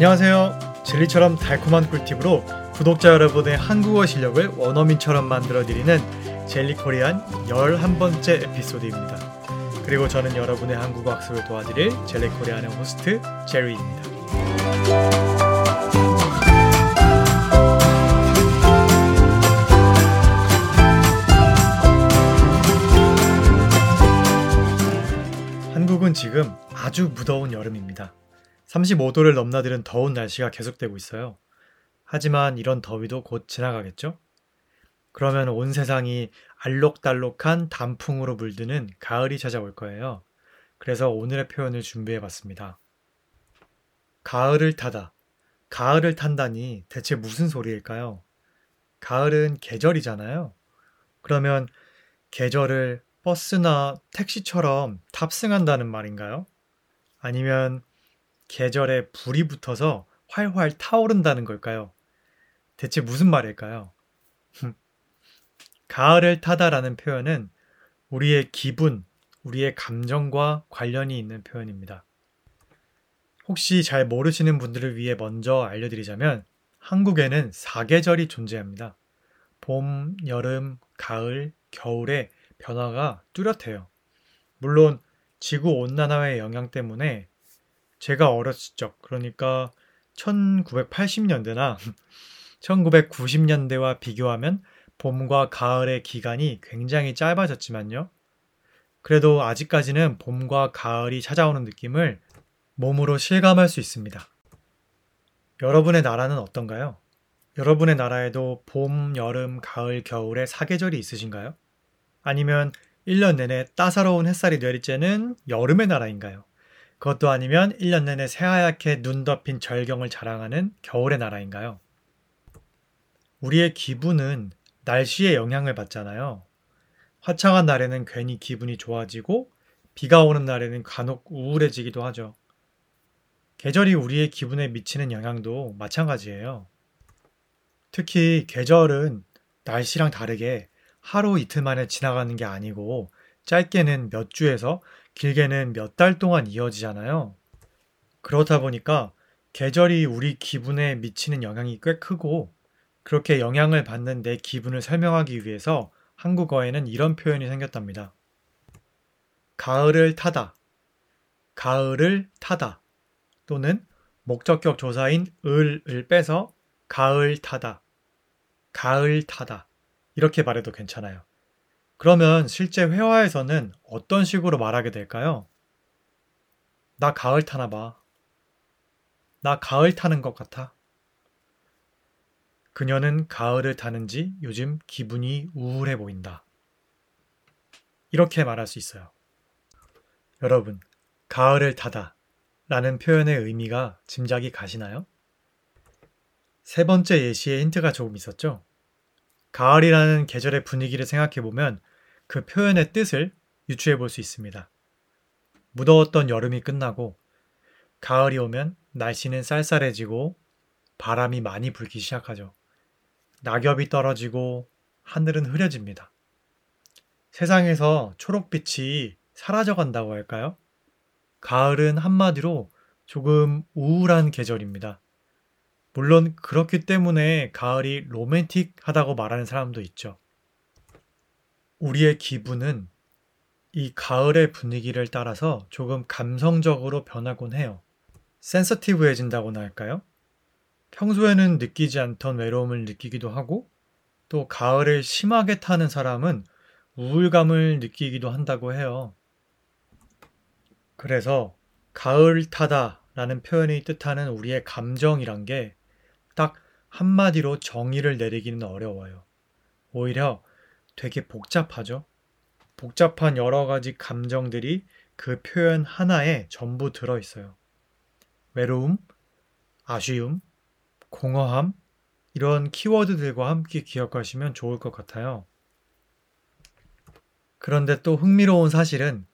안녕하세요. 젤리처럼 달콤한 꿀팁으로 구독자 여러분의 한국어 실력을 원어민처럼 만들어드리는 젤리코리안 11번째 에피소드입니다. 그리고 저는 여러분의 한국어 학습을 도와드릴 젤리코리안의 호스트 제리입니다. 한국은 지금 아주 무더운 여름입니다. 35도를 넘나드는 더운 날씨가 계속되고 있어요. 하지만 이런 더위도 곧 지나가겠죠? 그러면 온 세상이 알록달록한 단풍으로 물드는 가을이 찾아올 거예요. 그래서 오늘의 표현을 준비해 봤습니다. 가을을 타다. 가을을 탄다니 대체 무슨 소리일까요? 가을은 계절이잖아요. 그러면 계절을 버스나 택시처럼 탑승한다는 말인가요? 아니면 계절에 불이 붙어서 활활 타오른다는 걸까요? 대체 무슨 말일까요? 가을을 타다라는 표현은 우리의 기분, 우리의 감정과 관련이 있는 표현입니다. 혹시 잘 모르시는 분들을 위해 먼저 알려드리자면 한국에는 사계절이 존재합니다. 봄, 여름, 가을, 겨울에 변화가 뚜렷해요. 물론 지구 온난화의 영향 때문에 제가 어렸을 적, 그러니까 1980년대나 1990년대와 비교하면 봄과 가을의 기간이 굉장히 짧아졌지만요. 그래도 아직까지는 봄과 가을이 찾아오는 느낌을 몸으로 실감할 수 있습니다. 여러분의 나라는 어떤가요? 여러분의 나라에도 봄, 여름, 가을, 겨울에 사계절이 있으신가요? 아니면 1년 내내 따사로운 햇살이 내리쬐는 여름의 나라인가요? 그것도 아니면 1년 내내 새하얗게 눈 덮인 절경을 자랑하는 겨울의 나라인가요? 우리의 기분은 날씨의 영향을 받잖아요. 화창한 날에는 괜히 기분이 좋아지고 비가 오는 날에는 간혹 우울해지기도 하죠. 계절이 우리의 기분에 미치는 영향도 마찬가지예요. 특히 계절은 날씨랑 다르게 하루 이틀 만에 지나가는 게 아니고 짧게는 몇 주에서 길게는 몇 달 동안 이어지잖아요. 그렇다 보니까 계절이 우리 기분에 미치는 영향이 꽤 크고 그렇게 영향을 받는 내 기분을 설명하기 위해서 한국어에는 이런 표현이 생겼답니다. 가을을 타다. 가을을 타다. 또는 목적격 조사인 을을 빼서 가을 타다. 가을 타다. 이렇게 말해도 괜찮아요. 그러면 실제 회화에서는 어떤 식으로 말하게 될까요? 나 가을 타나 봐. 나 가을 타는 것 같아. 그녀는 가을을 타는지 요즘 기분이 우울해 보인다. 이렇게 말할 수 있어요. 여러분, 가을을 타다 라는 표현의 의미가 짐작이 가시나요? 세 번째 예시에 힌트가 조금 있었죠? 가을이라는 계절의 분위기를 생각해 보면 그 표현의 뜻을 유추해 볼 수 있습니다. 무더웠던 여름이 끝나고 가을이 오면 날씨는 쌀쌀해지고 바람이 많이 불기 시작하죠. 낙엽이 떨어지고 하늘은 흐려집니다. 세상에서 초록빛이 사라져 간다고 할까요? 가을은 한마디로 조금 우울한 계절입니다. 물론 그렇기 때문에 가을이 로맨틱하다고 말하는 사람도 있죠. 우리의 기분은 이 가을의 분위기를 따라서 조금 감성적으로 변하곤 해요. 센서티브해진다고나 할까요? 평소에는 느끼지 않던 외로움을 느끼기도 하고 또 가을을 심하게 타는 사람은 우울감을 느끼기도 한다고 해요. 그래서 가을 타다 라는 표현이 뜻하는 우리의 감정이란 게 딱 한마디로 정의를 내리기는 어려워요. 오히려 되게 복잡하죠. 복잡한 여러 가지 감정들이 그 표현 하나에 전부 들어 있어요. 외로움, 아쉬움, 공허함, 이런 키워드들과 함께 기억하시면 좋을 것 같아요. 그런데 또 흥미로운 사실은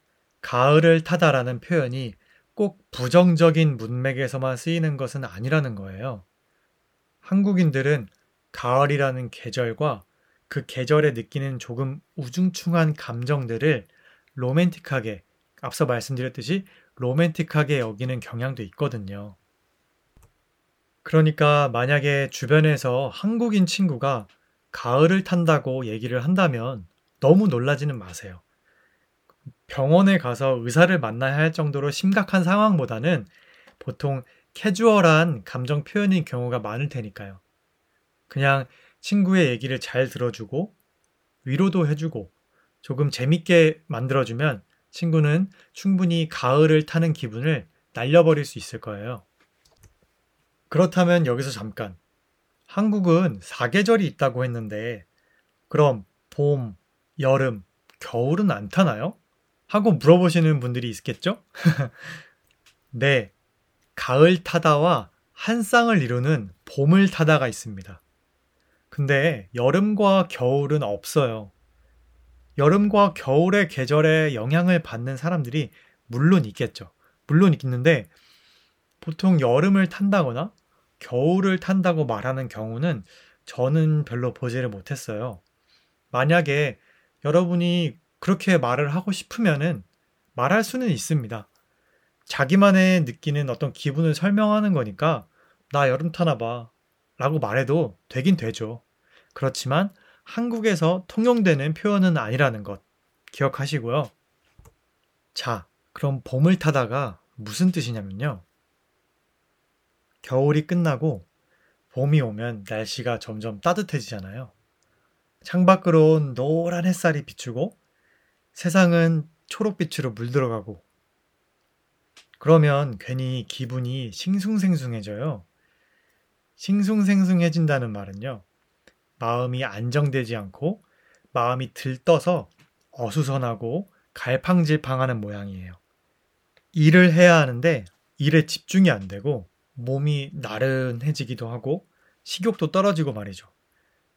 가을을 타다라는 표현이 꼭 부정적인 문맥에서만 쓰이는 것은 아니라는 거예요. 한국인들은 가을이라는 계절과 그 계절에 느끼는 조금 우중충한 감정들을 로맨틱하게, 앞서 말씀드렸듯이 로맨틱하게 여기는 경향도 있거든요. 그러니까 만약에 주변에서 한국인 친구가 가을을 탄다고 얘기를 한다면 너무 놀라지는 마세요. 병원에 가서 의사를 만나야 할 정도로 심각한 상황보다는 보통 캐주얼한 감정 표현인 경우가 많을 테니까요. 그냥 친구의 얘기를 잘 들어주고 위로도 해주고 조금 재밌게 만들어주면 친구는 충분히 가을을 타는 기분을 날려버릴 수 있을 거예요. 그렇다면 여기서 잠깐. 한국은 사계절이 있다고 했는데, 그럼 봄, 여름, 겨울은 안 타나요? 하고 물어보시는 분들이 있겠죠? 네. 가을 타다와 한 쌍을 이루는 봄을 타다가 있습니다. 근데 여름과 겨울은 없어요. 여름과 겨울의 계절에 영향을 받는 사람들이 물론 있겠죠. 물론 있는데 보통 여름을 탄다거나 겨울을 탄다고 말하는 경우는 저는 별로 보지를 못했어요. 만약에 여러분이 그렇게 말을 하고 싶으면은 말할 수는 있습니다. 자기만의 느끼는 어떤 기분을 설명하는 거니까 나 여름 타나 봐 라고 말해도 되긴 되죠. 그렇지만 한국에서 통용되는 표현은 아니라는 것 기억하시고요. 자, 그럼 봄을 타다가 무슨 뜻이냐면요. 겨울이 끝나고 봄이 오면 날씨가 점점 따뜻해지잖아요. 창밖으로 온 노란 햇살이 비추고 세상은 초록빛으로 물들어가고 그러면 괜히 기분이 싱숭생숭해져요. 싱숭생숭해진다는 말은요. 마음이 안정되지 않고 마음이 들떠서 어수선하고 갈팡질팡하는 모양이에요. 일을 해야 하는데 일에 집중이 안 되고 몸이 나른해지기도 하고 식욕도 떨어지고 말이죠.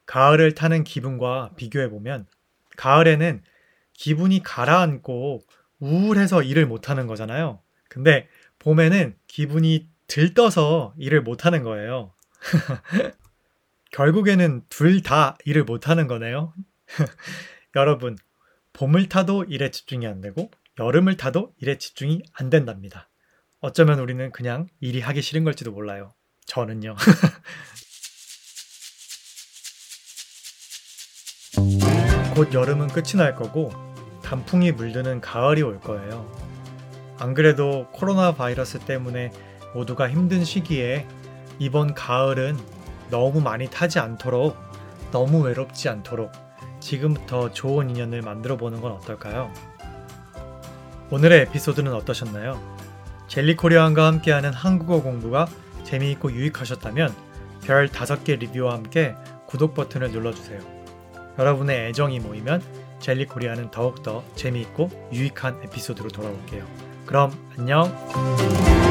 가을을 타는 기분과 비교해 보면 가을에는 기분이 가라앉고 우울해서 일을 못하는 거잖아요. 근데 봄에는 기분이 들떠서 일을 못하는 거예요. 결국에는 둘 다 일을 못하는 거네요. 여러분, 봄을 타도 일에 집중이 안 되고 여름을 타도 일에 집중이 안 된답니다. 어쩌면 우리는 그냥 일이 하기 싫은 걸지도 몰라요. 저는요. 곧 여름은 끝이 날 거고 단풍이 물드는 가을이 올 거예요. 안 그래도 코로나 바이러스 때문에 모두가 힘든 시기에 이번 가을은 너무 많이 타지 않도록 너무 외롭지 않도록 지금부터 좋은 인연을 만들어 보는 건 어떨까요? 오늘의 에피소드는 어떠셨나요? 젤리코리안과 함께하는 한국어 공부가 재미있고 유익하셨다면 별 5개 리뷰와 함께 구독 버튼을 눌러주세요. 여러분의 애정이 모이면 젤리코리아는 더욱더 재미있고 유익한 에피소드로 돌아올게요. 그럼 안녕!